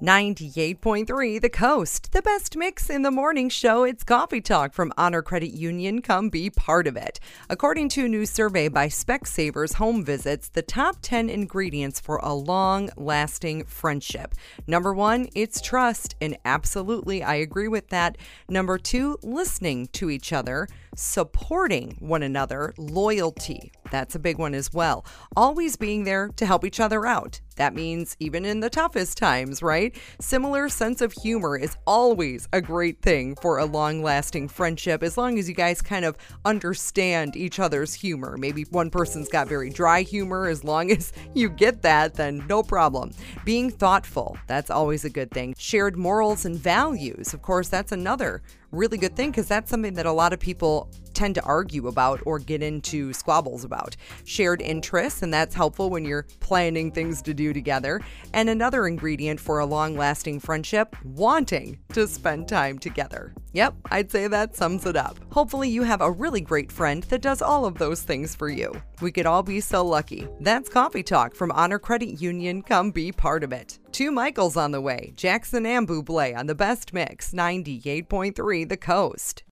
98.3 The Coast, the best mix in the morning show. It's Coffee Talk from Honor Credit Union. Come be part of it. According to a new survey by Specsavers Home Visits, the top 10 ingredients for a long lasting friendship. Number one, it's trust. And absolutely, I agree with that. Number two, listening to each other, supporting one another, loyalty. That's a big one as well. Always being there to help each other out. That means even in the toughest times, right? Similar sense of humor is always a great thing for a long lasting friendship as long as you guys kind of understand each other's humor. Maybe one person's got very dry humor. As long as you get that, then no problem. Being thoughtful, that's always a good thing. Shared morals and values, of course, that's another really good thing because that's something that a lot of people tend to argue about or get into squabbles about. Shared interests, and that's helpful when you're planning things to do together. And another ingredient for a long lasting friendship wanting to spend time together. Yep, I'd say that sums it up. Hopefully, you have a really great friend that does all of those things for you. We could all be so lucky. That's Coffee Talk from Honor Credit Union. Come be part of it. Two Michaels on the way Jackson and Buble on the best mix 98.3 The Coast.